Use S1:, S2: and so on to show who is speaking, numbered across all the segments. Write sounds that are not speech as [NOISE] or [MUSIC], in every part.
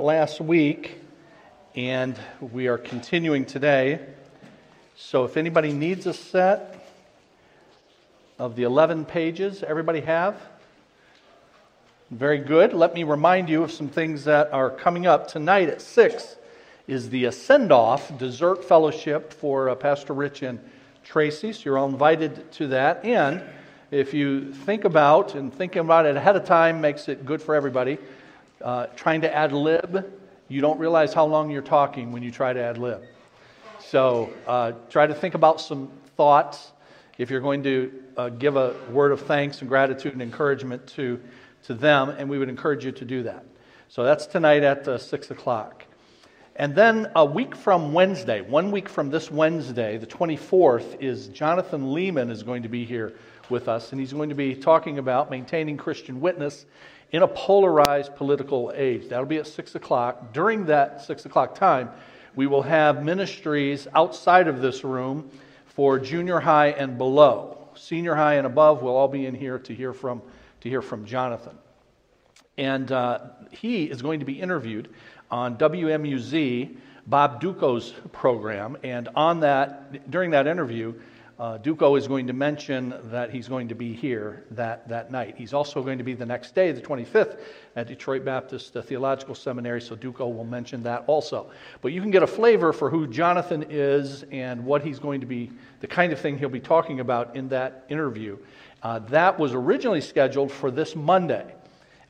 S1: last week, and we are continuing today. So, if anybody needs a set of the 11 pages, everybody have? Very good. Let me remind you of some things that are coming up. Tonight at 6 is the send off dessert fellowship for uh, Pastor Rich and Tracy. So, you're all invited to that. And if you think about and thinking about it ahead of time makes it good for everybody uh, trying to ad lib, you don't realize how long you're talking when you try to ad lib. So uh, try to think about some thoughts if you're going to uh, give a word of thanks and gratitude and encouragement to, to them, and we would encourage you to do that. So that's tonight at uh, 6 o'clock. And then a week from Wednesday, one week from this Wednesday, the 24th, is Jonathan Leeman is going to be here with us, and he's going to be talking about maintaining Christian witness in a polarized political age. That'll be at 6 o'clock. During that 6 o'clock time, we will have ministries outside of this room for junior high and below. Senior high and above will all be in here to hear from, to hear from Jonathan. And uh, he is going to be interviewed on WMUZ, Bob Dutko's program. And on that, during that interview, uh, Dutko is going to mention that he's going to be here that, that night. He's also going to be the next day, the 25th, at Detroit Baptist uh, Theological Seminary, so Dutko will mention that also. But you can get a flavor for who Jonathan is and what he's going to be, the kind of thing he'll be talking about in that interview. Uh, that was originally scheduled for this Monday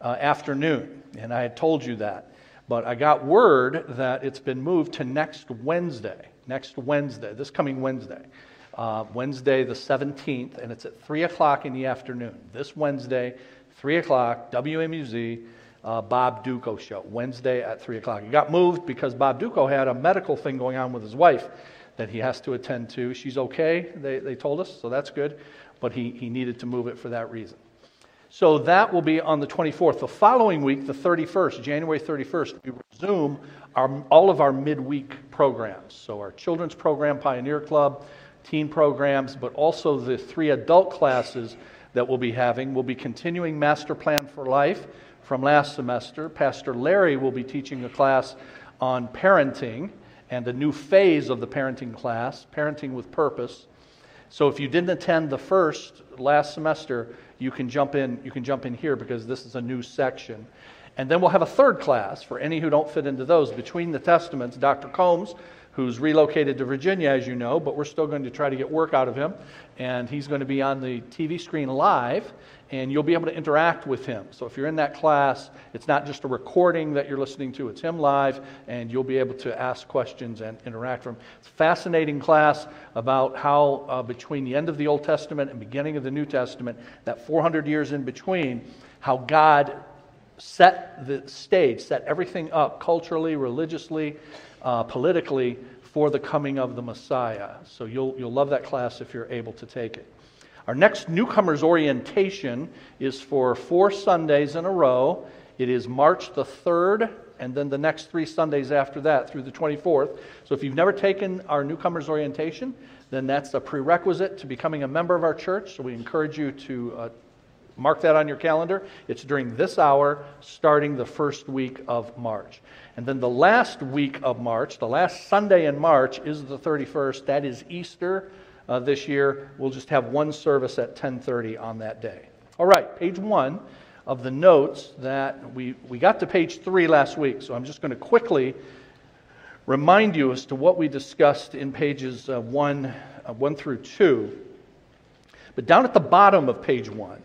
S1: uh, afternoon, and I had told you that. But I got word that it's been moved to next Wednesday, next Wednesday, this coming Wednesday uh, Wednesday the 17th, and it's at 3 o'clock in the afternoon. This Wednesday, 3 o'clock, WMUZ, uh, Bob Dutko show, Wednesday at 3 o'clock. It got moved because Bob Dutko had a medical thing going on with his wife that he has to attend to. She's okay, they, they told us, so that's good, but he, he needed to move it for that reason. So that will be on the 24th. The following week, the 31st, January 31st, we resume our, all of our midweek programs. So our children's program, Pioneer Club, teen programs, but also the three adult classes that we'll be having. We'll be continuing Master Plan for Life from last semester. Pastor Larry will be teaching a class on parenting and a new phase of the parenting class, Parenting with Purpose. So if you didn't attend the first last semester, you can jump in, you can jump in here because this is a new section. And then we'll have a third class for any who don't fit into those. Between the Testaments, Dr. Combs who's relocated to Virginia, as you know, but we're still going to try to get work out of him. And he's going to be on the TV screen live, and you'll be able to interact with him. So if you're in that class, it's not just a recording that you're listening to, it's him live, and you'll be able to ask questions and interact with him. It's a fascinating class about how, uh, between the end of the Old Testament and beginning of the New Testament, that 400 years in between, how God set the stage, set everything up culturally, religiously, uh, politically for the coming of the Messiah. So you'll, you'll love that class if you're able to take it. Our next newcomers orientation is for four Sundays in a row. It is March the 3rd, and then the next three Sundays after that through the 24th. So if you've never taken our newcomers orientation, then that's a prerequisite to becoming a member of our church. So we encourage you to uh, mark that on your calendar. It's during this hour, starting the first week of March. And then the last week of March, the last Sunday in March, is the 31st. That is Easter uh, this year. We'll just have one service at 10:30 on that day. All right, page one of the notes that we, we got to page three last week, so I'm just going to quickly remind you as to what we discussed in pages uh, one, uh, one through two. But down at the bottom of page one,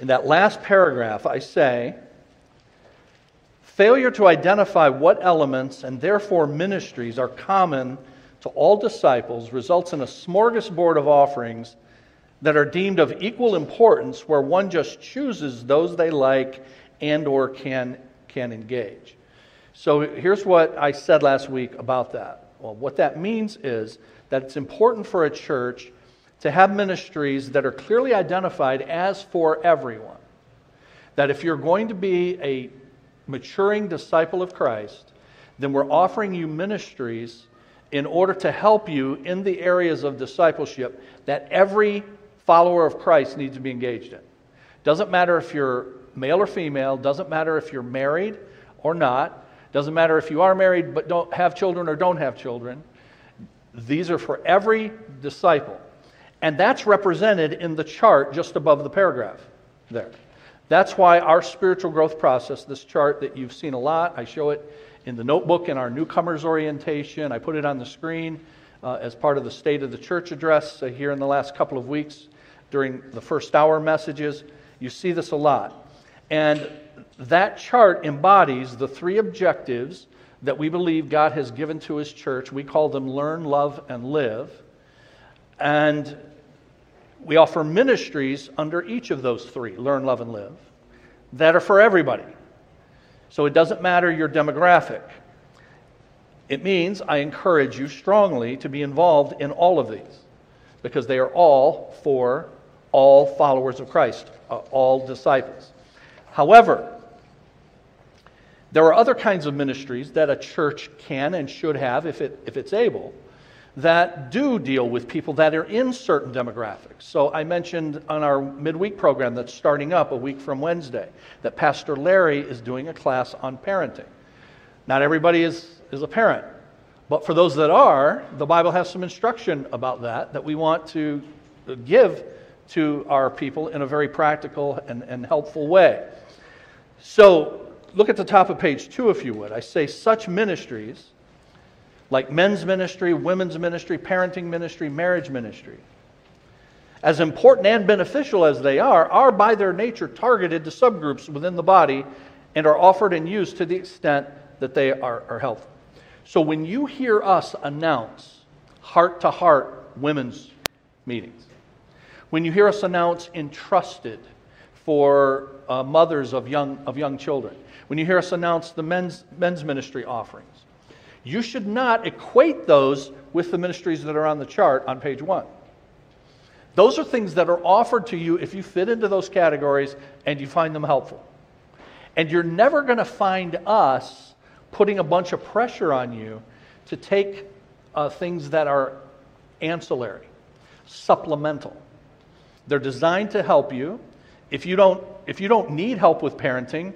S1: in that last paragraph, I say, Failure to identify what elements and therefore ministries are common to all disciples results in a smorgasbord of offerings that are deemed of equal importance where one just chooses those they like and or can can engage. So here's what I said last week about that. Well, what that means is that it's important for a church to have ministries that are clearly identified as for everyone. That if you're going to be a maturing disciple of Christ, then we're offering you ministries in order to help you in the areas of discipleship that every follower of Christ needs to be engaged in. Doesn't matter if you're male or female, doesn't matter if you're married or not, doesn't matter if you are married but don't have children or don't have children. These are for every disciple. And that's represented in the chart just above the paragraph there. That's why our spiritual growth process, this chart that you've seen a lot, I show it in the notebook in our newcomers orientation. I put it on the screen uh, as part of the State of the Church address uh, here in the last couple of weeks during the first hour messages. You see this a lot. And that chart embodies the three objectives that we believe God has given to His church. We call them learn, love, and live. And we offer ministries under each of those three learn, love, and live that are for everybody. So it doesn't matter your demographic. It means I encourage you strongly to be involved in all of these because they are all for all followers of Christ, uh, all disciples. However, there are other kinds of ministries that a church can and should have if, it, if it's able that do deal with people that are in certain demographics. So I mentioned on our midweek program that's starting up a week from Wednesday that Pastor Larry is doing a class on parenting. Not everybody is, is a parent, but for those that are, the Bible has some instruction about that that we want to give to our people in a very practical and, and helpful way. So look at the top of page two, if you would. I say such ministries like men's ministry, women's ministry, parenting ministry, marriage ministry, as important and beneficial as they are, are by their nature targeted to subgroups within the body and are offered and used to the extent that they are, are helpful. So when you hear us announce heart to heart women's meetings, when you hear us announce entrusted for uh, mothers of young, of young children, when you hear us announce the men's, men's ministry offerings, you should not equate those with the ministries that are on the chart on page one. Those are things that are offered to you if you fit into those categories and you find them helpful. And you're never going to find us putting a bunch of pressure on you to take uh, things that are ancillary, supplemental. They're designed to help you. If you don't, if you don't need help with parenting,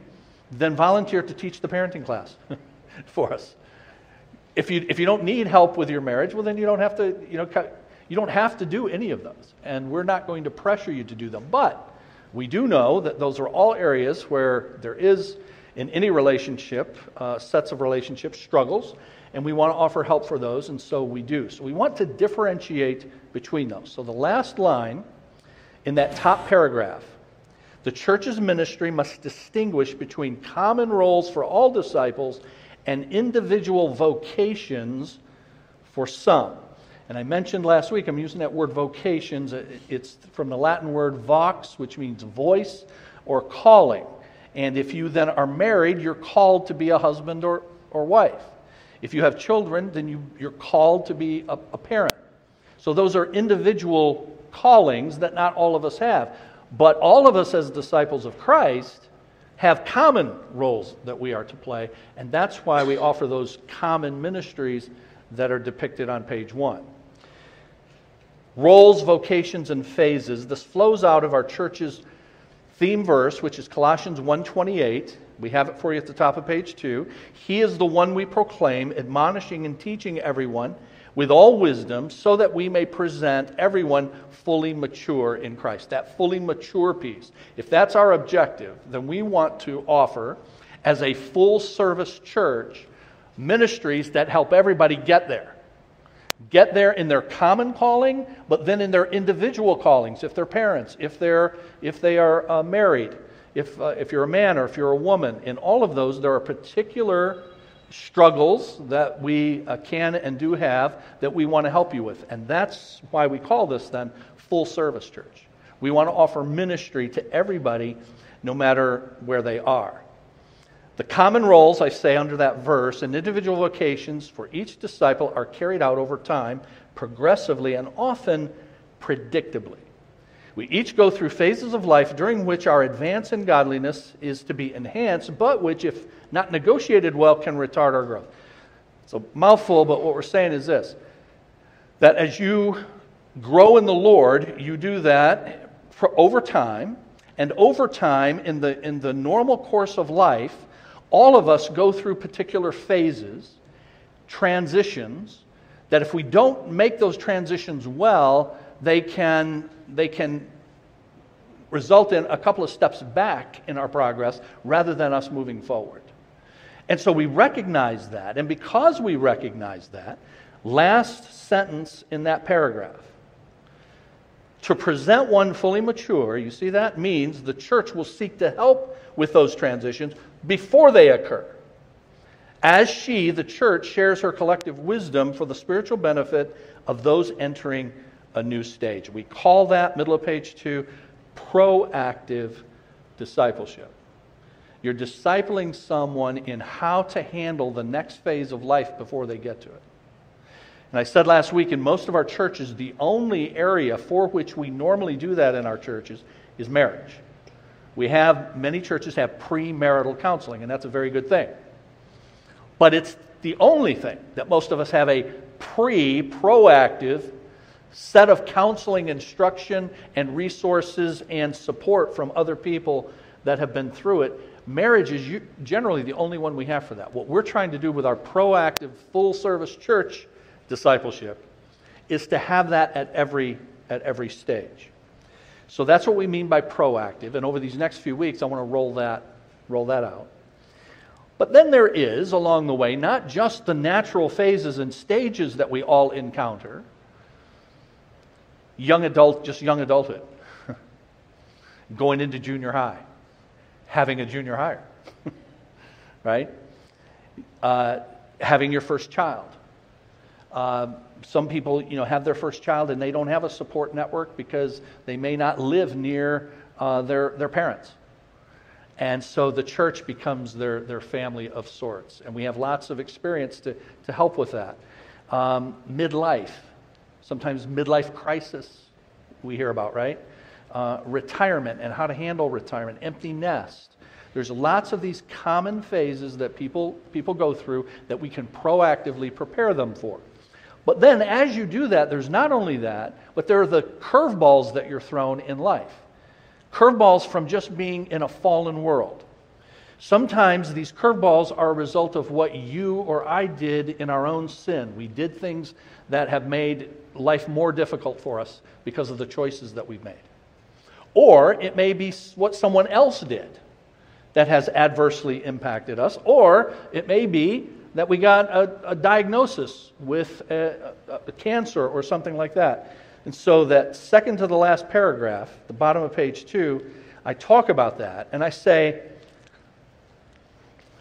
S1: then volunteer to teach the parenting class [LAUGHS] for us. If you, if you don't need help with your marriage, well, then you don't have to, you know, you don't have to do any of those. And we're not going to pressure you to do them. But we do know that those are all areas where there is, in any relationship, uh, sets of relationship struggles, and we want to offer help for those, and so we do. So we want to differentiate between those. So the last line in that top paragraph the church's ministry must distinguish between common roles for all disciples and individual vocations for some. And I mentioned last week, I'm using that word vocations. It's from the Latin word vox, which means voice or calling. And if you then are married, you're called to be a husband or, or wife. If you have children, then you, you're called to be a, a parent. So those are individual callings that not all of us have. But all of us, as disciples of Christ, have common roles that we are to play, and that's why we offer those common ministries that are depicted on page one. Roles, vocations, and phases. This flows out of our church's theme verse, which is Colossians 1:28. We have it for you at the top of page 2. He is the one we proclaim, admonishing and teaching everyone with all wisdom, so that we may present everyone fully mature in Christ. That fully mature piece. If that's our objective, then we want to offer, as a full service church, ministries that help everybody get there. Get there in their common calling, but then in their individual callings, if they're parents, if, they're, if they are uh, married, if, uh, if you're a man or if you're a woman. In all of those, there are particular struggles that we uh, can and do have that we want to help you with. And that's why we call this then full service church. We want to offer ministry to everybody, no matter where they are. The common roles, I say under that verse, and individual vocations for each disciple are carried out over time, progressively, and often predictably. We each go through phases of life during which our advance in godliness is to be enhanced, but which, if not negotiated well, can retard our growth. It's a mouthful, but what we're saying is this that as you grow in the Lord, you do that over time, And over time, in the, in the normal course of life, all of us go through particular phases, transitions, that if we don't make those transitions well, they can, they can result in a couple of steps back in our progress rather than us moving forward. And so we recognize that. And because we recognize that, last sentence in that paragraph to present one fully mature, you see that means the church will seek to help with those transitions before they occur. As she, the church, shares her collective wisdom for the spiritual benefit of those entering a new stage. We call that, middle of page two, proactive discipleship. You're discipling someone in how to handle the next phase of life before they get to it. And I said last week, in most of our churches, the only area for which we normally do that in our churches is marriage. We have, many churches have premarital counseling, and that's a very good thing. But it's the only thing that most of us have a pre, proactive set of counseling, instruction, and resources and support from other people that have been through it. Marriage is generally the only one we have for that. What we're trying to do with our proactive, full service church discipleship is to have that at every, at every stage. So that's what we mean by proactive. And over these next few weeks, I want to roll that, roll that out. But then there is, along the way, not just the natural phases and stages that we all encounter, young adult, just young adulthood, [LAUGHS] going into junior high, having a junior higher, [LAUGHS] right? Uh, having your first child. Uh, some people, you know, have their first child and they don't have a support network because they may not live near uh, their, their parents. And so the church becomes their, their family of sorts. And we have lots of experience to, to help with that. Um, midlife, sometimes midlife crisis we hear about, right? Uh, retirement and how to handle retirement, empty nest. There's lots of these common phases that people, people go through that we can proactively prepare them for. But then, as you do that, there's not only that, but there are the curveballs that you're thrown in life. Curveballs from just being in a fallen world. Sometimes these curveballs are a result of what you or I did in our own sin. We did things that have made life more difficult for us because of the choices that we've made. Or it may be what someone else did that has adversely impacted us. Or it may be that we got a, a diagnosis with a, a, a cancer or something like that. And so, that second to the last paragraph, the bottom of page two, I talk about that and I say,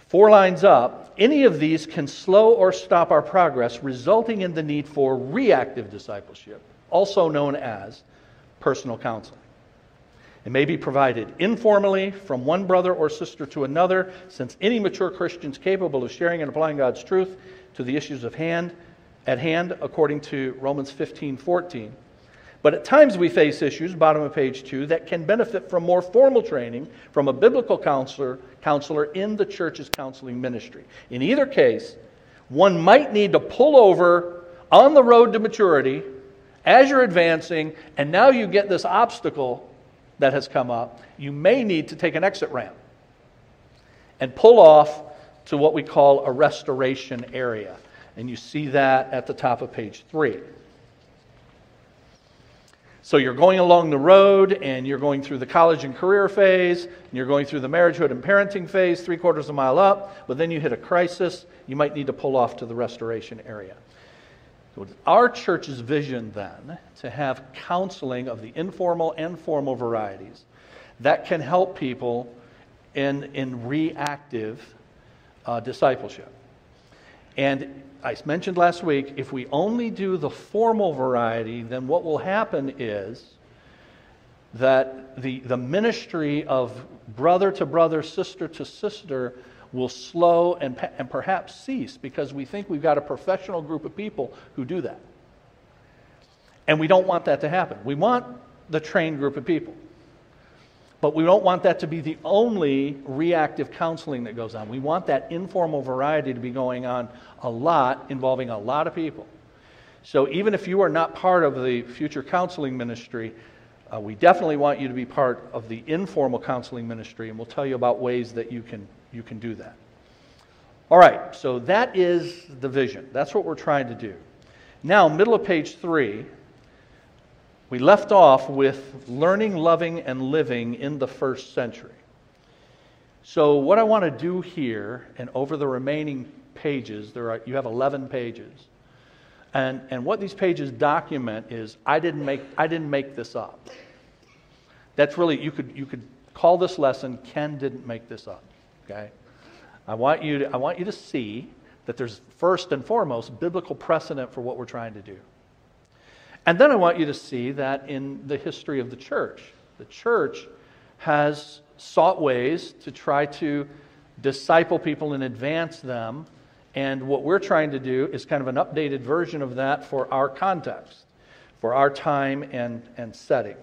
S1: Four lines up, any of these can slow or stop our progress, resulting in the need for reactive discipleship, also known as personal counseling. It may be provided informally from one brother or sister to another, since any mature Christian is capable of sharing and applying God's truth to the issues of hand at hand, according to Romans 15 14. But at times we face issues, bottom of page two, that can benefit from more formal training from a biblical counselor, counselor in the church's counseling ministry. In either case, one might need to pull over on the road to maturity as you're advancing, and now you get this obstacle that has come up. You may need to take an exit ramp and pull off to what we call a restoration area. And you see that at the top of page three. So you're going along the road and you're going through the college and career phase, and you're going through the marriagehood and parenting phase, three quarters of a mile up, but then you hit a crisis, you might need to pull off to the restoration area. So our church's vision then to have counseling of the informal and formal varieties that can help people in, in reactive uh, discipleship. And I mentioned last week, if we only do the formal variety, then what will happen is that the, the ministry of brother to brother, sister to sister, will slow and, and perhaps cease because we think we've got a professional group of people who do that. And we don't want that to happen. We want the trained group of people. But we don't want that to be the only reactive counseling that goes on. We want that informal variety to be going on a lot, involving a lot of people. So even if you are not part of the future counseling ministry, Uh, we definitely want you to be part of the informal counseling ministry, and we'll tell you about ways that you can, you can do that. All right, so that is the vision. That's what we're trying to do. Now, middle of page three, we left off with learning, loving, and living in the first century. So, what I want to do here, and over the remaining pages, there are, you have 11 pages. And, and what these pages document is I didn't, make, I didn't make this up. That's really, you could, you could call this lesson Ken didn't make this up. Okay? I want, you to, I want you to see that there's first and foremost biblical precedent for what we're trying to do. And then I want you to see that in the history of the church, the church has sought ways to try to disciple people and advance them. And what we're trying to do is kind of an updated version of that for our context, for our time and, and setting.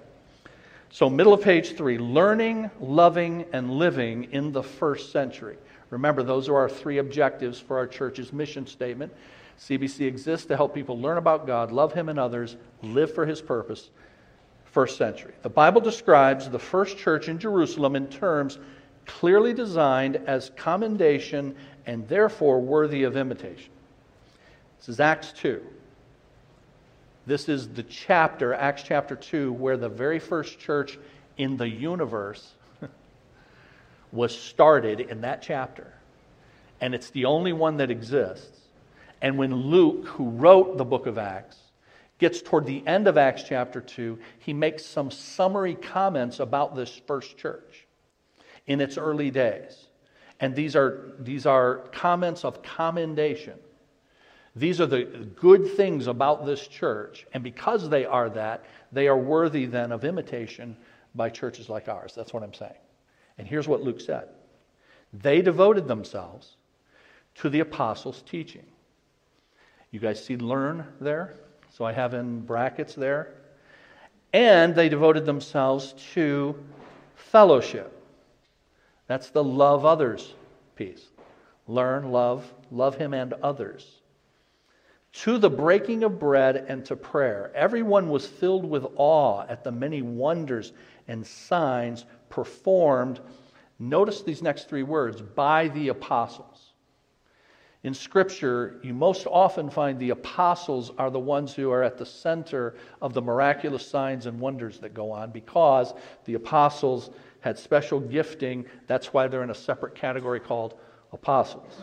S1: So, middle of page three learning, loving, and living in the first century. Remember, those are our three objectives for our church's mission statement. CBC exists to help people learn about God, love Him and others, live for His purpose. First century. The Bible describes the first church in Jerusalem in terms clearly designed as commendation and therefore worthy of imitation. This is Acts 2. This is the chapter, Acts chapter 2, where the very first church in the universe [LAUGHS] was started in that chapter. And it's the only one that exists. And when Luke, who wrote the book of Acts, gets toward the end of Acts chapter 2, he makes some summary comments about this first church in its early days. And these are, these are comments of commendation. These are the good things about this church. And because they are that, they are worthy then of imitation by churches like ours. That's what I'm saying. And here's what Luke said They devoted themselves to the apostles' teaching. You guys see learn there? So I have in brackets there. And they devoted themselves to fellowship. That's the love others piece. Learn, love, love him and others. To the breaking of bread and to prayer. Everyone was filled with awe at the many wonders and signs performed. Notice these next three words by the apostles. In Scripture, you most often find the apostles are the ones who are at the center of the miraculous signs and wonders that go on because the apostles had special gifting. That's why they're in a separate category called apostles.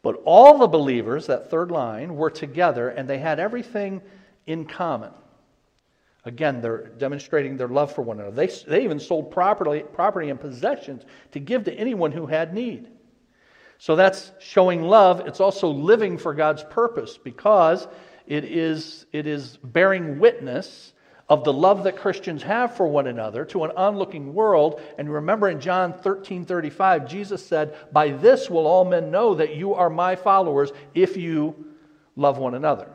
S1: But all the believers, that third line, were together and they had everything in common. Again, they're demonstrating their love for one another. They, they even sold property, property and possessions to give to anyone who had need. So that's showing love. It's also living for God's purpose because it is, it is bearing witness of the love that Christians have for one another to an onlooking world. And remember in John 13 35, Jesus said, By this will all men know that you are my followers if you love one another.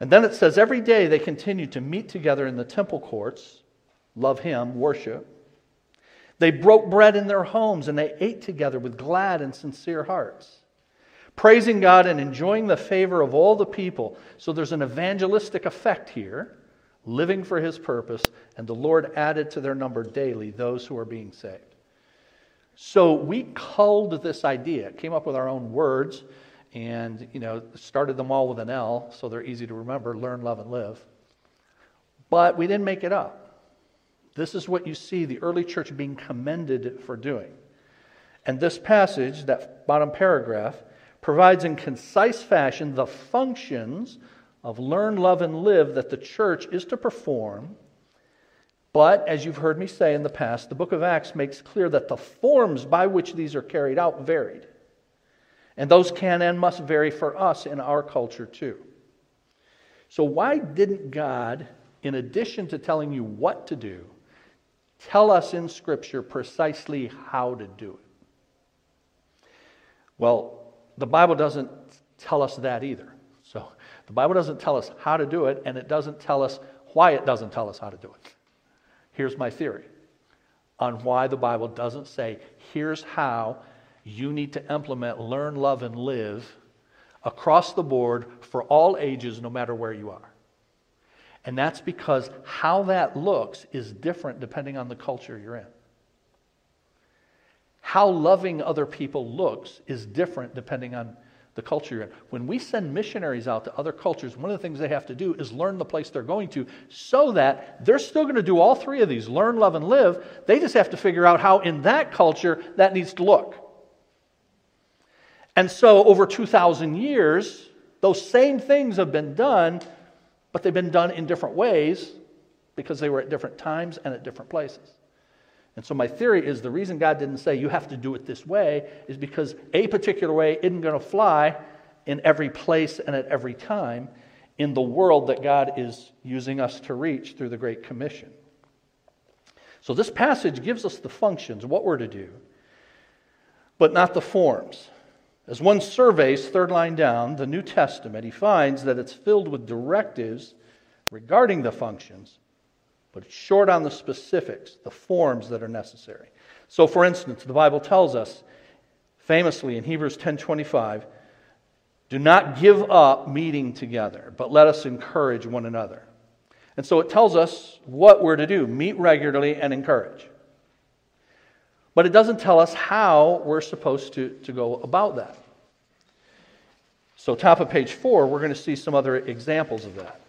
S1: And then it says, Every day they continued to meet together in the temple courts, love Him, worship they broke bread in their homes and they ate together with glad and sincere hearts, praising God and enjoying the favor of all the people. So there's an evangelistic effect here, living for his purpose, and the Lord added to their number daily those who are being saved. So we culled this idea, came up with our own words, and you know, started them all with an L, so they're easy to remember, learn, love, and live. But we didn't make it up. This is what you see the early church being commended for doing. And this passage, that bottom paragraph, provides in concise fashion the functions of learn, love, and live that the church is to perform. But, as you've heard me say in the past, the book of Acts makes clear that the forms by which these are carried out varied. And those can and must vary for us in our culture too. So, why didn't God, in addition to telling you what to do, tell us in Scripture precisely how to do it? Well, the Bible doesn't tell us that either. So the Bible doesn't tell us how to do it, and it doesn't tell us why it doesn't tell us how to do it. Here's my theory on why the Bible doesn't say, here's how you need to implement, learn, love, and live across the board for all ages, no matter where you are. And that's because how that looks is different depending on the culture you're in. How loving other people looks is different depending on the culture you're in. When we send missionaries out to other cultures, one of the things they have to do is learn the place they're going to so that they're still going to do all three of these learn, love, and live. They just have to figure out how in that culture that needs to look. And so, over 2,000 years, those same things have been done, but they've been done in different ways because they were at different times and at different places. And so, my theory is the reason God didn't say you have to do it this way is because a particular way isn't going to fly in every place and at every time in the world that God is using us to reach through the Great Commission. So, this passage gives us the functions, what we're to do, but not the forms. As one surveys, third line down, the New Testament, he finds that it's filled with directives regarding the functions, but it's short on the specifics, the forms that are necessary. So, for instance, the Bible tells us famously in Hebrews 10:25, "Do not give up meeting together, but let us encourage one another." And so it tells us what we're to do meet regularly and encourage. But it doesn't tell us how we're supposed to, to go about that. So, top of page four, we're going to see some other examples of that.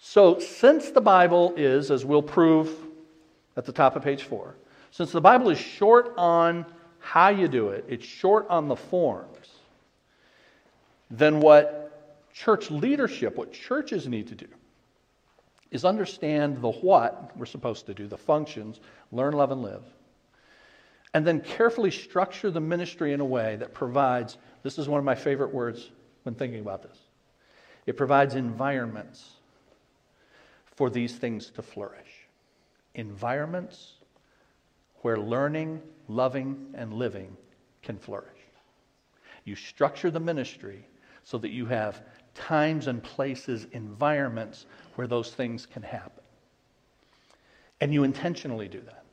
S1: So, since the Bible is, as we'll prove at the top of page four, since the Bible is short on how you do it, it's short on the forms, then what church leadership, what churches need to do, is understand the what we're supposed to do, the functions, learn, love, and live. And then carefully structure the ministry in a way that provides this is one of my favorite words when thinking about this it provides environments for these things to flourish. Environments where learning, loving, and living can flourish. You structure the ministry so that you have times and places, environments where those things can happen. And you intentionally do that.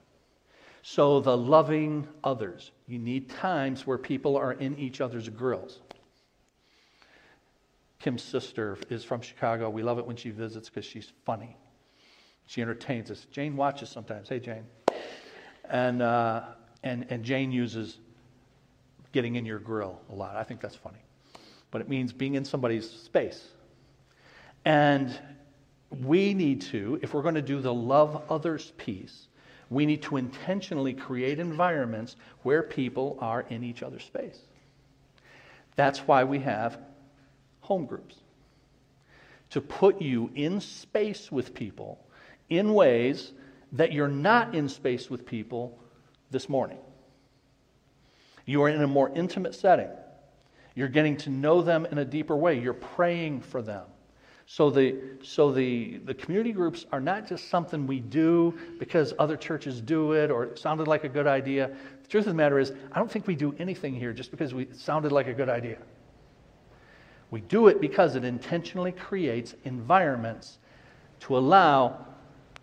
S1: So, the loving others, you need times where people are in each other's grills. Kim's sister is from Chicago. We love it when she visits because she's funny. She entertains us. Jane watches sometimes. Hey, Jane. And, uh, and, and Jane uses getting in your grill a lot. I think that's funny but it means being in somebody's space. And we need to, if we're going to do the love others piece, we need to intentionally create environments where people are in each other's space. That's why we have home groups. To put you in space with people in ways that you're not in space with people this morning. You are in a more intimate setting. You're getting to know them in a deeper way. You're praying for them. So the so the the community groups are not just something we do because other churches do it or it sounded like a good idea. The truth of the matter is, I don't think we do anything here just because we sounded like a good idea. We do it because it intentionally creates environments to allow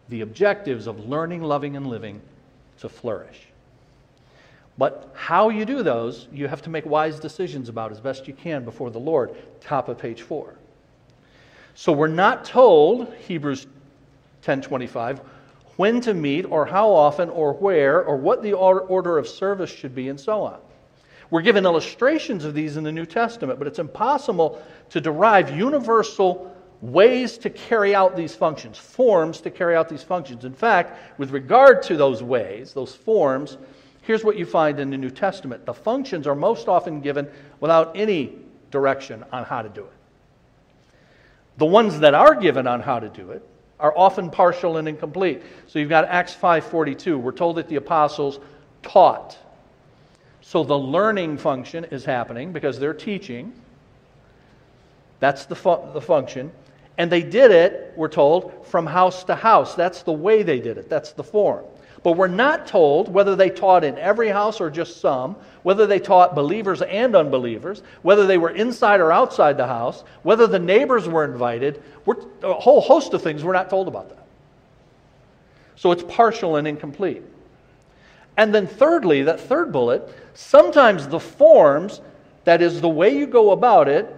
S1: the objectives of learning, loving, and living to flourish. But how you do those, you have to make wise decisions about as best you can before the Lord. Top of page 4. So we're not told, Hebrews 10:25, when to meet or how often or where or what the order of service should be and so on. We're given illustrations of these in the New Testament, but it's impossible to derive universal ways to carry out these functions, forms to carry out these functions. In fact, with regard to those ways, those forms, Here's what you find in the New Testament the functions are most often given without any direction on how to do it. The ones that are given on how to do it are often partial and incomplete. So you've got Acts 5:42. We're told that the apostles taught. So the learning function is happening because they're teaching. That's the, fu- the function. And they did it, we're told, from house to house. That's the way they did it. That's the form. But we're not told whether they taught in every house or just some, whether they taught believers and unbelievers, whether they were inside or outside the house, whether the neighbors were invited. We're, a whole host of things we're not told about that. So it's partial and incomplete. And then, thirdly, that third bullet, sometimes the forms, that is the way you go about it,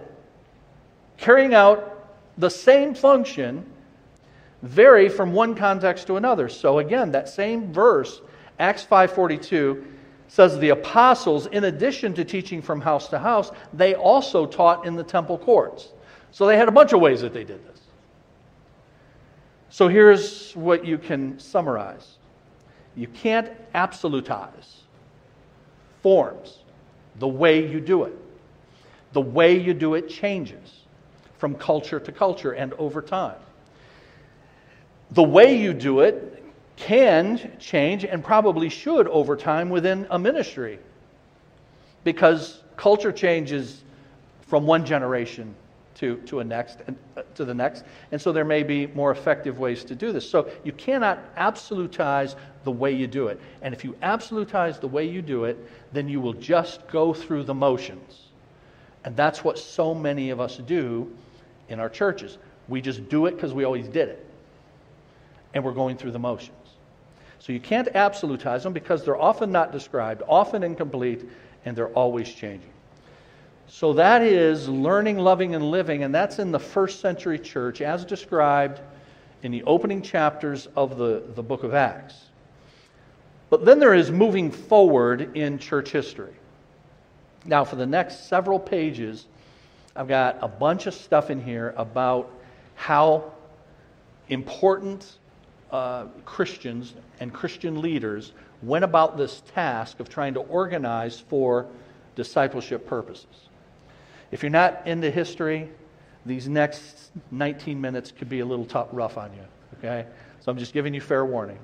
S1: carrying out the same function vary from one context to another. So again, that same verse, Acts 5:42 says the apostles in addition to teaching from house to house, they also taught in the temple courts. So they had a bunch of ways that they did this. So here's what you can summarize. You can't absolutize forms, the way you do it. The way you do it changes from culture to culture and over time. The way you do it can change and probably should over time within a ministry. Because culture changes from one generation to, to a next and uh, to the next. And so there may be more effective ways to do this. So you cannot absolutize the way you do it. And if you absolutize the way you do it then you will just go through the motions. And that's what so many of us do in our churches. We just do it because we always did it and we're going through the motions so you can't absolutize them because they're often not described often incomplete and they're always changing so that is learning, loving, and living, and that's in the first century church as described in the opening chapters of the, the book of Acts. But then there is moving forward in church history. Now, for the next several pages, I've got a bunch of stuff in here about how important uh, Christians and Christian leaders went about this task of trying to organize for discipleship purposes. If you're not into history, these next 19 minutes could be a little tough, rough on you, okay? So I'm just giving you fair warning.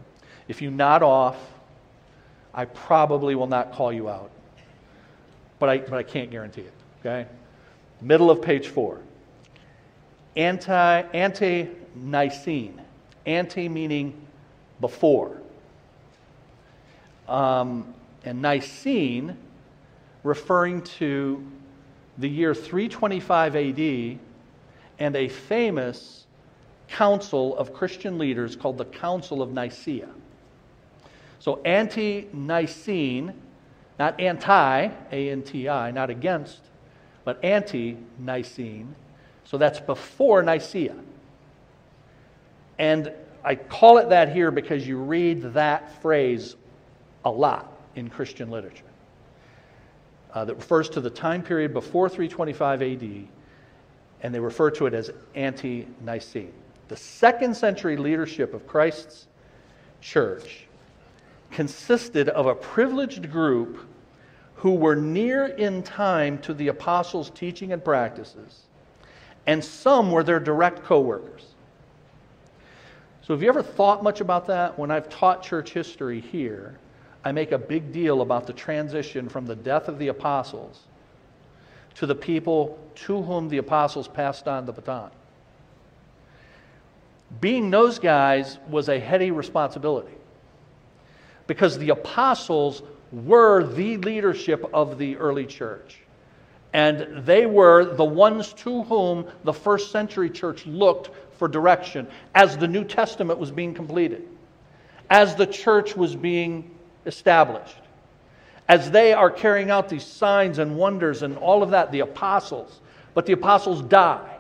S1: If you nod off, I probably will not call you out, but I, but I can't guarantee it, okay? Middle of page four. Anti, ante-Nicene. Ante meaning before. Um, and Nicene referring to the year 325 AD and a famous council of Christian leaders called the Council of Nicaea. So, ante Nicene, not anti, A N T I, not against, but ante Nicene. So, that's before Nicaea. And I call it that here because you read that phrase a lot in Christian literature uh, that refers to the time period before 325 AD, and they refer to it as ante Nicene. The second century leadership of Christ's church consisted of a privileged group who were near in time to the apostles' teaching and practices, and some were their direct co workers. So, have you ever thought much about that? When I've taught church history here, I make a big deal about the transition from the death of the apostles to the people to whom the apostles passed on the baton. Being those guys was a heady responsibility because the apostles were the leadership of the early church. And they were the ones to whom the first century church looked for direction as the New Testament was being completed, as the church was being established. As they are carrying out these signs and wonders and all of that, the apostles, but the apostles die.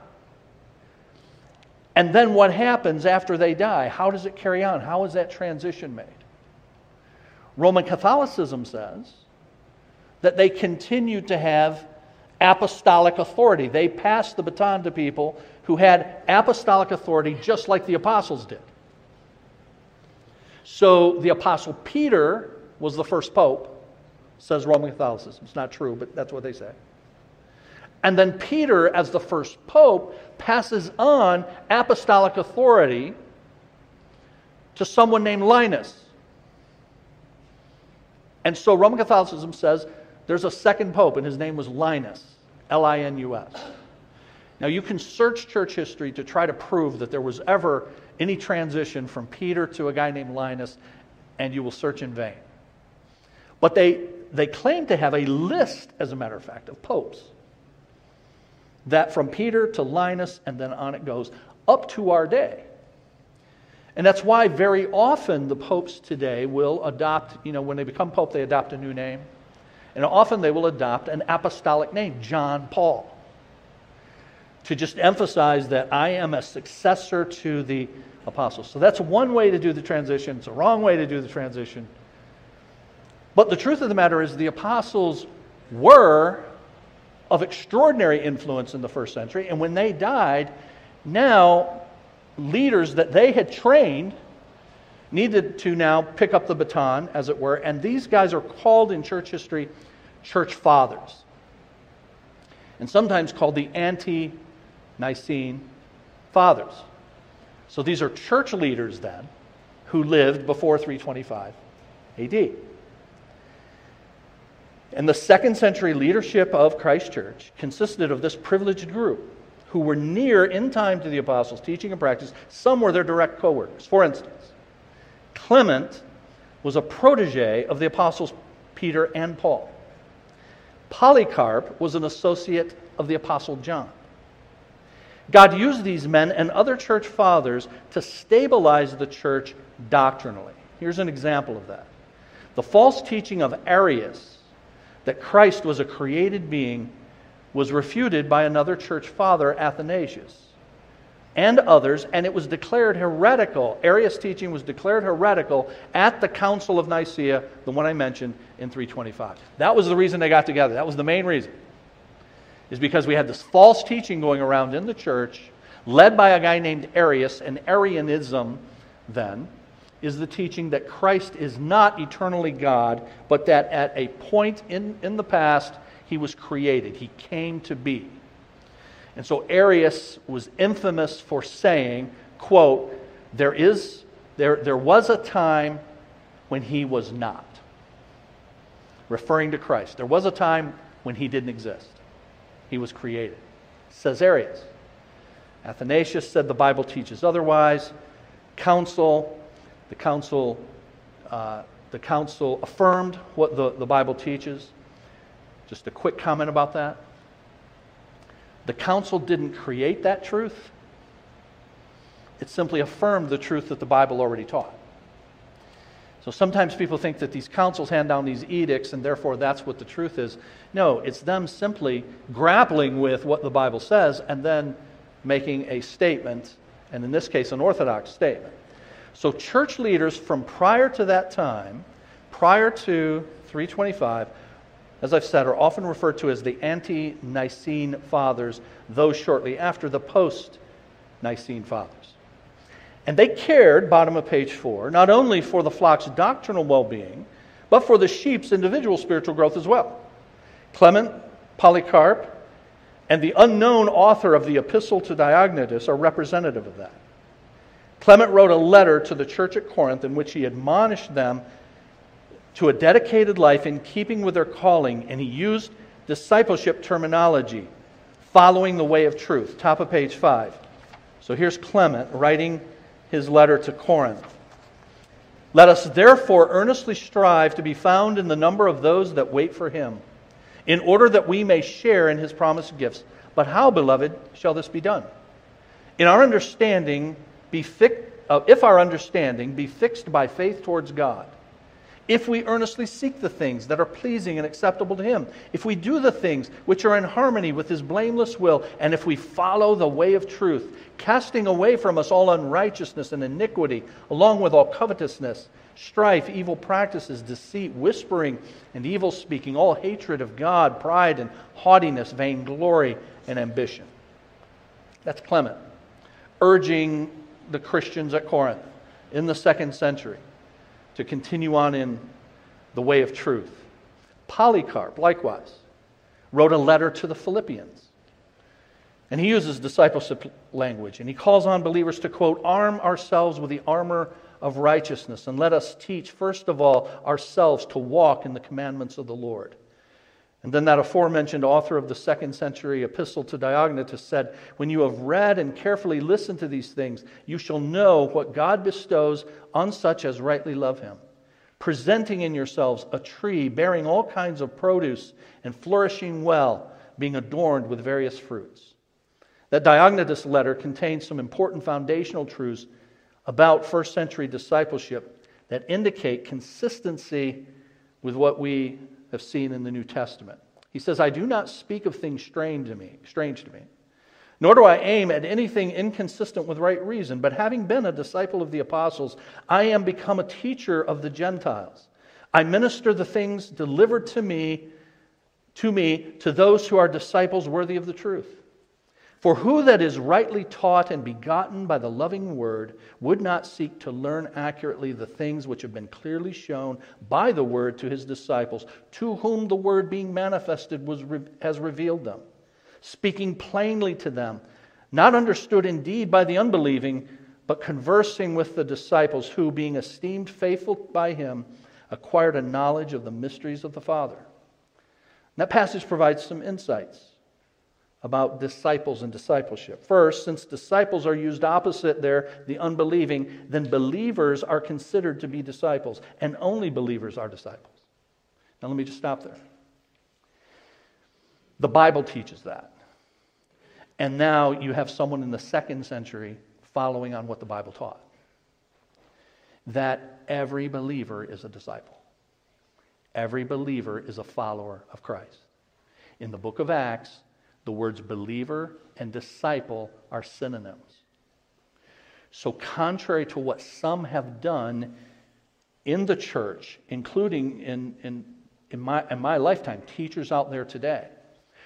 S1: And then what happens after they die? How does it carry on? How is that transition made? Roman Catholicism says that they continue to have apostolic authority. They passed the baton to people who had apostolic authority just like the apostles did. So the apostle Peter was the first pope, says Roman Catholicism. It's not true, but that's what they say. And then Peter, as the first pope, passes on apostolic authority to someone named Linus. And so Roman Catholicism says there's a second pope, and his name was Linus, L I N U S. Now, you can search church history to try to prove that there was ever any transition from Peter to a guy named Linus, and you will search in vain. But they, they claim to have a list, as a matter of fact, of popes. That from Peter to Linus, and then on it goes, up to our day. And that's why very often the popes today will adopt, you know, when they become pope, they adopt a new name. And often they will adopt an apostolic name, John Paul. To just emphasize that I am a successor to the apostles. So that's one way to do the transition. It's a wrong way to do the transition. But the truth of the matter is, the apostles were of extraordinary influence in the first century, and when they died, now leaders that they had trained needed to now pick up the baton, as it were, and these guys are called in church history church fathers, and sometimes called the ante Nicene fathers. So these are church leaders then who lived before 325 AD. And the second century leadership of Christ Church consisted of this privileged group who were near in time to the apostles' teaching and practice. Some were their direct co workers. For instance, Clement was a protege of the apostles Peter and Paul. Polycarp was an associate of the apostle John. God used these men and other church fathers to stabilize the church doctrinally. Here's an example of that. The false teaching of Arius that Christ was a created being was refuted by another church father, Athanasius, and others, and it was declared heretical. Arius' teaching was declared heretical at the Council of Nicaea, the one I mentioned in 325. That was the reason they got together. That was the main reason is because we had this false teaching going around in the church, led by a guy named Arius, and Arianism then is the teaching that Christ is not eternally God, but that at a point in, in the past, he was created, he came to be. And so Arius was infamous for saying, quote, there is there, there was a time when he was not. Referring to Christ. There was a time when he didn't exist he was created. Says Arius. Athanasius said the Bible teaches otherwise. Council, the council, uh, the council affirmed what the, the Bible teaches. Just a quick comment about that. The council didn't create that truth. It simply affirmed the truth that the Bible already taught. So sometimes people think that these councils hand down these edicts and therefore that's what the truth is. No, it's them simply grappling with what the Bible says and then making a statement, and in this case, an orthodox statement. So church leaders from prior to that time, prior to 325, as I've said, are often referred to as the ante Nicene fathers, those shortly after the post Nicene fathers. And they cared, bottom of page four, not only for the flock's doctrinal well being, but for the sheep's individual spiritual growth as well. Clement, Polycarp, and the unknown author of the Epistle to Diognetus are representative of that. Clement wrote a letter to the church at Corinth in which he admonished them to a dedicated life in keeping with their calling, and he used discipleship terminology, following the way of truth. Top of page five. So here's Clement writing his letter to Corinth. Let us therefore earnestly strive to be found in the number of those that wait for him, in order that we may share in his promised gifts. But how, beloved, shall this be done? In our understanding, be fi- uh, if our understanding be fixed by faith towards God, if we earnestly seek the things that are pleasing and acceptable to Him, if we do the things which are in harmony with His blameless will, and if we follow the way of truth, casting away from us all unrighteousness and iniquity, along with all covetousness, strife, evil practices, deceit, whispering, and evil speaking, all hatred of God, pride and haughtiness, vainglory, and ambition. That's Clement, urging the Christians at Corinth in the second century to continue on in the way of truth. Polycarp, likewise, wrote a letter to the Philippians. And he uses discipleship language, and he calls on believers to, quote, arm ourselves with the armor of righteousness, and let us teach, first of all, ourselves to walk in the commandments of the Lord. And then that aforementioned author of the second century epistle to Diognetus said, When you have read and carefully listened to these things, you shall know what God bestows on such as rightly love him, presenting in yourselves a tree bearing all kinds of produce and flourishing well, being adorned with various fruits. That Diognetus letter contains some important foundational truths about first century discipleship that indicate consistency with what we have seen in the New Testament. He says, I do not speak of things strange to me, strange to me, Nor do I aim at anything inconsistent with right reason, but having been a disciple of the apostles, I am become a teacher of the Gentiles. I minister the things delivered to me, to me, to those who are disciples worthy of the truth. For who that is rightly taught and begotten by the loving word would not seek to learn accurately the things which have been clearly shown by the word to his disciples, to whom the word being manifested was, has revealed them, speaking plainly to them, not understood indeed by the unbelieving, but conversing with the disciples, who, being esteemed faithful by him, acquired a knowledge of the mysteries of the Father. And that passage provides some insights about disciples and discipleship. First, since disciples are used opposite there, the unbelieving, then believers are considered to be disciples, and only believers are disciples. Now, let me just stop there. The Bible teaches that. And now you have someone in the second century following on what the Bible taught that every believer is a disciple. Every believer is a follower of Christ. In the book of Acts, the words believer and disciple are synonyms. So, contrary to what some have done in the church, including in, in, in, my, in my lifetime, teachers out there today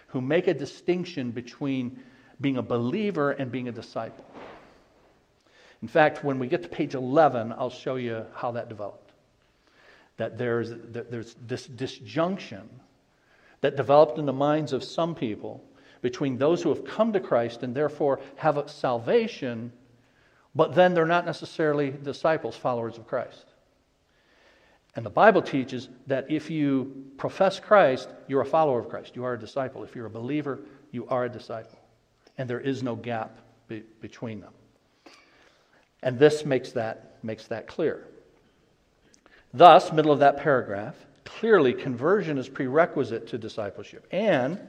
S1: who make a distinction between being a believer and being a disciple. In fact, when we get to page 11, I'll show you how that developed. That there's, that there's this disjunction that developed in the minds of some people between those who have come to Christ and therefore have a salvation, but then they're not necessarily disciples, followers of Christ. And the Bible teaches that if you profess Christ, you're a follower of Christ. You are a disciple. If you're a believer, you are a disciple. And there is no gap be- between them. And this makes that, makes that clear. Thus, middle of that paragraph, clearly conversion is prerequisite to discipleship. And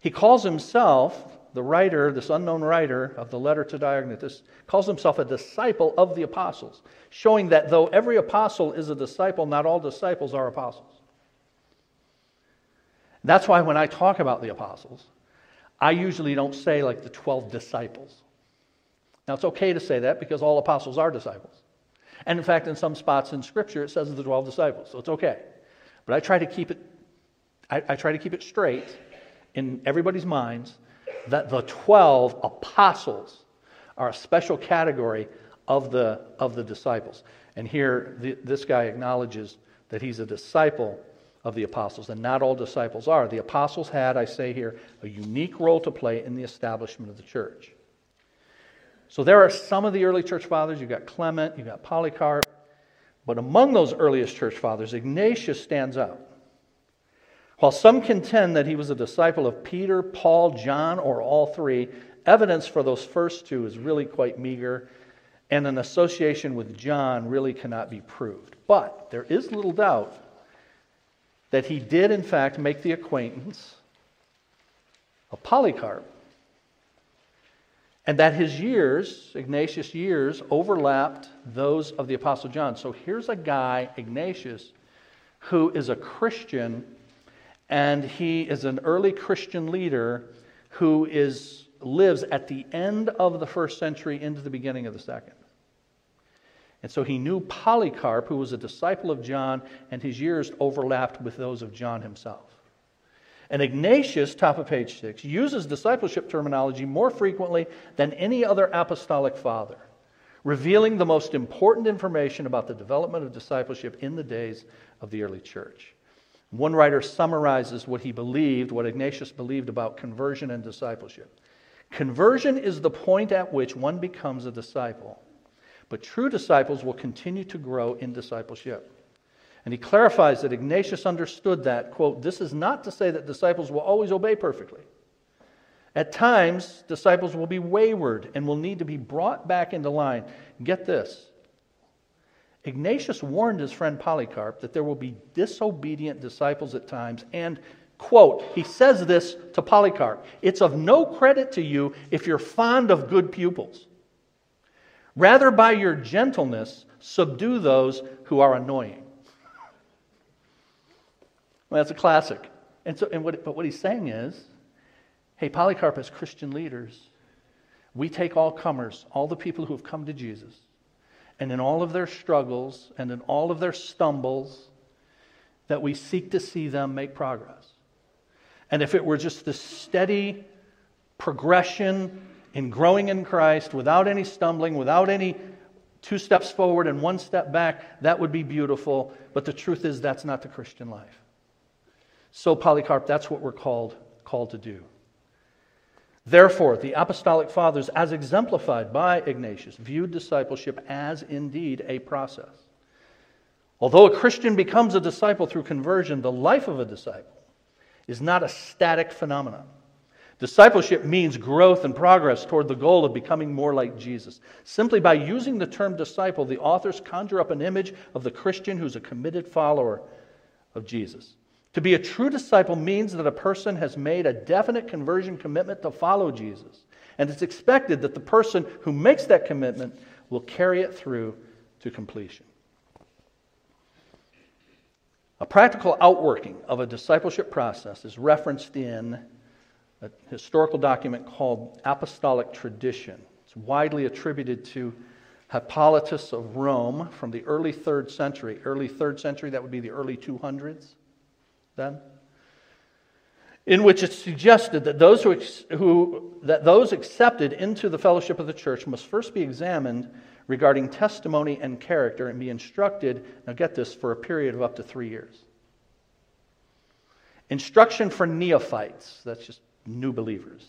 S1: he calls himself, the writer, this unknown writer of the letter to Diognetus, calls himself a disciple of the apostles, showing that though every apostle is a disciple, not all disciples are apostles. That's why when I talk about the apostles, I usually don't say like the 12 disciples. Now, it's okay to say that because all apostles are disciples. And in fact, in some spots in Scripture, it says the 12 disciples, so it's okay. But I try to keep it, I, I try to keep it straight in everybody's minds that the 12 apostles are a special category of the, of the disciples. And here, the, this guy acknowledges that he's a disciple of the apostles, and not all disciples are. The apostles had, I say here, a unique role to play in the establishment of the church. So there are some of the early church fathers. You've got Clement, you've got Polycarp. But among those earliest church fathers, Ignatius stands out. While some contend that he was a disciple of Peter, Paul, John, or all three, evidence for those first two is really quite meager, and an association with John really cannot be proved. But there is little doubt that he did, in fact, make the acquaintance of Polycarp, and that his years, Ignatius' years, overlapped those of the Apostle John. So here's a guy, Ignatius, who is a Christian and he is an early Christian leader who is, lives at the end of the first century into the beginning of the second. And so he knew Polycarp, who was a disciple of John, and his years overlapped with those of John himself. And Ignatius, top of page six, uses discipleship terminology more frequently than any other apostolic father, revealing the most important information about the development of discipleship in the days of the early church. One writer summarizes what he believed, what Ignatius believed about conversion and discipleship. Conversion is the point at which one becomes a disciple, but true disciples will continue to grow in discipleship. And he clarifies that Ignatius understood that, quote, this is not to say that disciples will always obey perfectly. At times, disciples will be wayward and will need to be brought back into line. Get this Ignatius warned his friend Polycarp that there will be disobedient disciples at times, and, quote, he says this to Polycarp it's of no credit to you if you're fond of good pupils. Rather, by your gentleness, subdue those who are annoying. Well, that's a classic. And so, and what, but what he's saying is hey, Polycarp, as Christian leaders, we take all comers, all the people who have come to Jesus, and in all of their struggles and in all of their stumbles, that we seek to see them make progress. And if it were just the steady progression in growing in Christ without any stumbling, without any two steps forward and one step back, that would be beautiful. But the truth is, that's not the Christian life. So, Polycarp, that's what we're called, called to do. Therefore, the apostolic fathers, as exemplified by Ignatius, viewed discipleship as indeed a process. Although a Christian becomes a disciple through conversion, the life of a disciple is not a static phenomenon. Discipleship means growth and progress toward the goal of becoming more like Jesus. Simply by using the term disciple, the authors conjure up an image of the Christian who's a committed follower of Jesus. To be a true disciple means that a person has made a definite conversion commitment to follow Jesus. And it's expected that the person who makes that commitment will carry it through to completion. A practical outworking of a discipleship process is referenced in a historical document called Apostolic Tradition. It's widely attributed to Hippolytus of Rome from the early third century. Early third century, that would be the early 200s In which it suggested that those who, who, that those accepted into the fellowship of the church must first be examined regarding testimony and character and be instructed, now get this, for a period of up to three years. Instruction for neophytes, that's just new believers,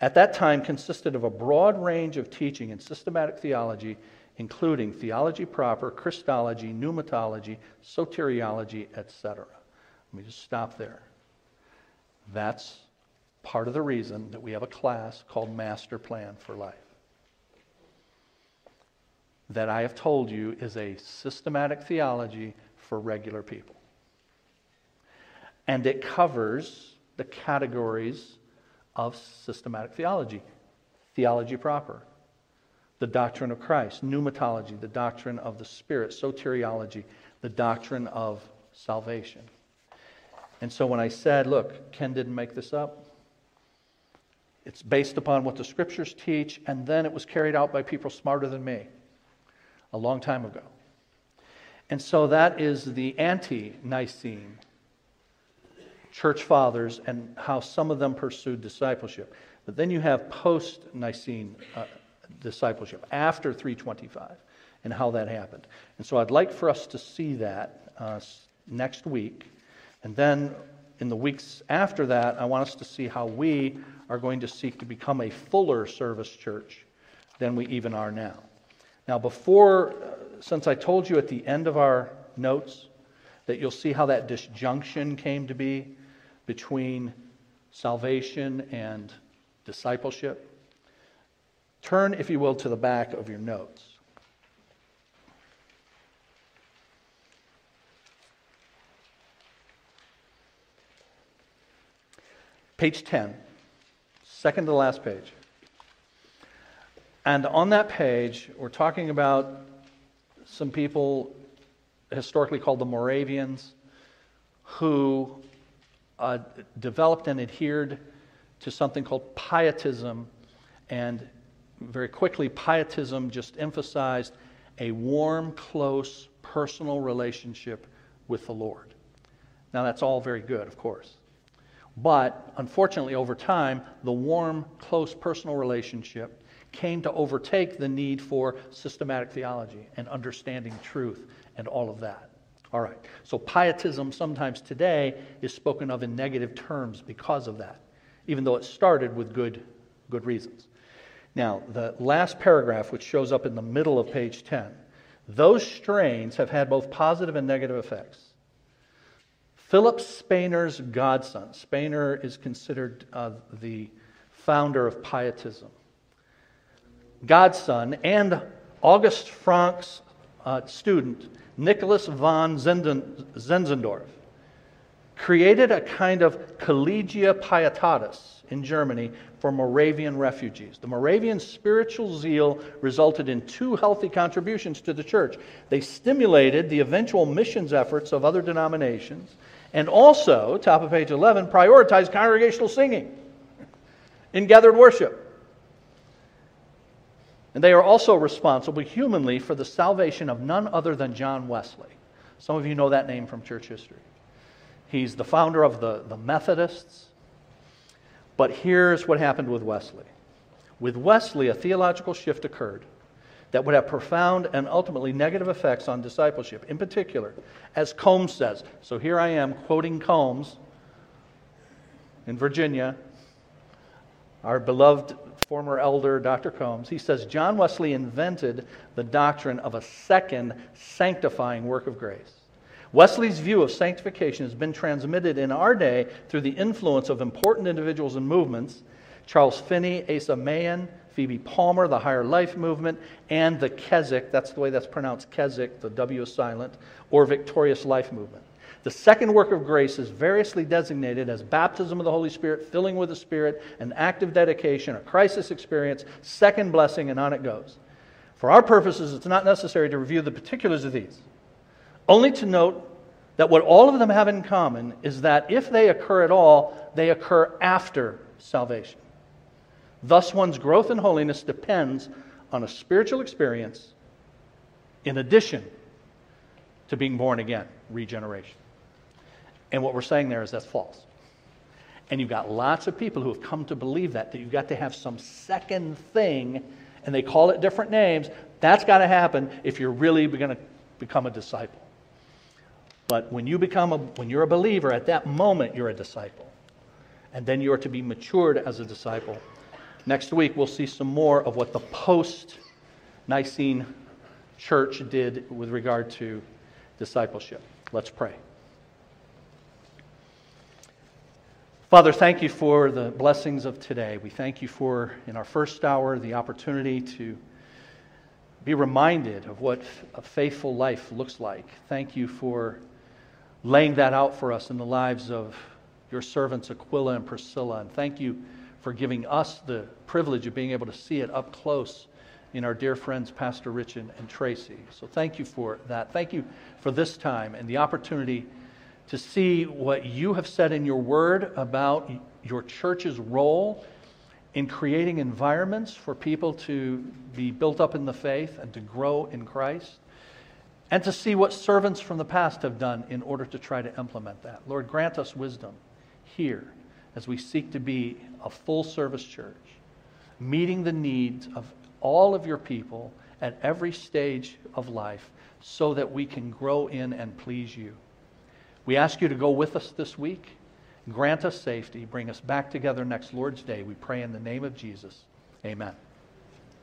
S1: at that time consisted of a broad range of teaching in systematic theology, including theology proper, Christology, pneumatology, soteriology, etc. Let me just stop there. That's part of the reason that we have a class called Master Plan for Life. That I have told you is a systematic theology for regular people. And it covers the categories of systematic theology theology proper, the doctrine of Christ, pneumatology, the doctrine of the Spirit, soteriology, the doctrine of salvation. And so when I said, look, Ken didn't make this up, it's based upon what the scriptures teach, and then it was carried out by people smarter than me a long time ago. And so that is the ante Nicene church fathers and how some of them pursued discipleship. But then you have post Nicene uh, discipleship after 325 and how that happened. And so I'd like for us to see that uh, next week. And then in the weeks after that, I want us to see how we are going to seek to become a fuller service church than we even are now. Now, before, uh, since I told you at the end of our notes that you'll see how that disjunction came to be between salvation and discipleship. Turn, if you will, to the back of your notes. Page 10, second to the last page. And on that page, we're talking about some people historically called the Moravians who uh, developed and adhered to something called pietism. And very quickly, pietism just emphasized a warm, close, personal relationship with the Lord. Now, that's all very good, of course. But unfortunately, over time, the warm, close, personal relationship came to overtake the need for systematic theology and understanding truth and all of that. All right. So pietism sometimes today is spoken of in negative terms because of that, even though it started with good, good reasons. Now, the last paragraph, which shows up in the middle of page 10, those strains have had both positive and negative effects. Philip Spener's godson, Spener is considered uh, the founder of pietism, godson, and August Francke's uh, student, Nicholas von Zinzendorf, created a kind of collegia pietatis in Germany for Moravian refugees. The Moravian spiritual zeal resulted in two healthy contributions to the church. They stimulated the eventual missions efforts of other denominations and also, top of page 11, prioritize congregational singing in gathered worship. And they are also responsible humanly for the salvation of none other than John Wesley. Some of you know that name from church history. He's the founder of the, the Methodists. But here's what happened with Wesley. With Wesley, a theological shift occurred that would have profound and ultimately negative effects on discipleship. In particular, as Combs says, so here I am quoting Combs in Virginia, our beloved former elder, Dr. Combs. He says John Wesley invented the doctrine of a second sanctifying work of grace. Wesley's view of sanctification has been transmitted in our day through the influence of important individuals and movements Charles Finney, Asa Mahan, Phoebe Palmer, the Higher Life Movement, and the Keswick, that's the way that's pronounced, Keswick, the W is silent, or Victorious Life Movement. The second work of grace is variously designated as baptism of the Holy Spirit, filling with the Spirit, an active dedication, a crisis experience, second blessing, and on it goes. For our purposes, it's not necessary to review the particulars of these, only to note that what all of them have in common is that if they occur at all, they occur after salvation. Thus, one's growth in holiness depends on a spiritual experience in addition to being born again, regeneration. And what we're saying there is that's false. And you've got lots of people who have come to believe that, that you've got to have some second thing, and they call it different names. That's got to happen if you're really going to become a disciple. But when you become a, when you're a believer, at that moment you're a disciple. And then you are to be matured as a disciple. Next week we'll see some more of what the post Nicene church did with regard to discipleship. Let's pray. Father, thank you for the blessings of today. We thank you for, in our first hour, the opportunity to be reminded of what a faithful life looks like. Thank you for laying that out for us in the lives of your servants Aquila and Priscilla. And thank you for giving us the privilege of being able to see it up close in our dear friends, Pastor Rich and, and Tracy. So thank you for that. Thank you for this time and the opportunity to see what you have said in your word about your church's role in creating environments for people to be built up in the faith and to grow in Christ, and to see what servants from the past have done in order to try to implement that. Lord, grant us wisdom here as we seek to be a full service church, meeting the needs of all of your people at every stage of life so that we can grow in and please you. We ask you to go with us this week. Grant us safety. Bring us back together next Lord's Day. We pray in the name of Jesus. Amen.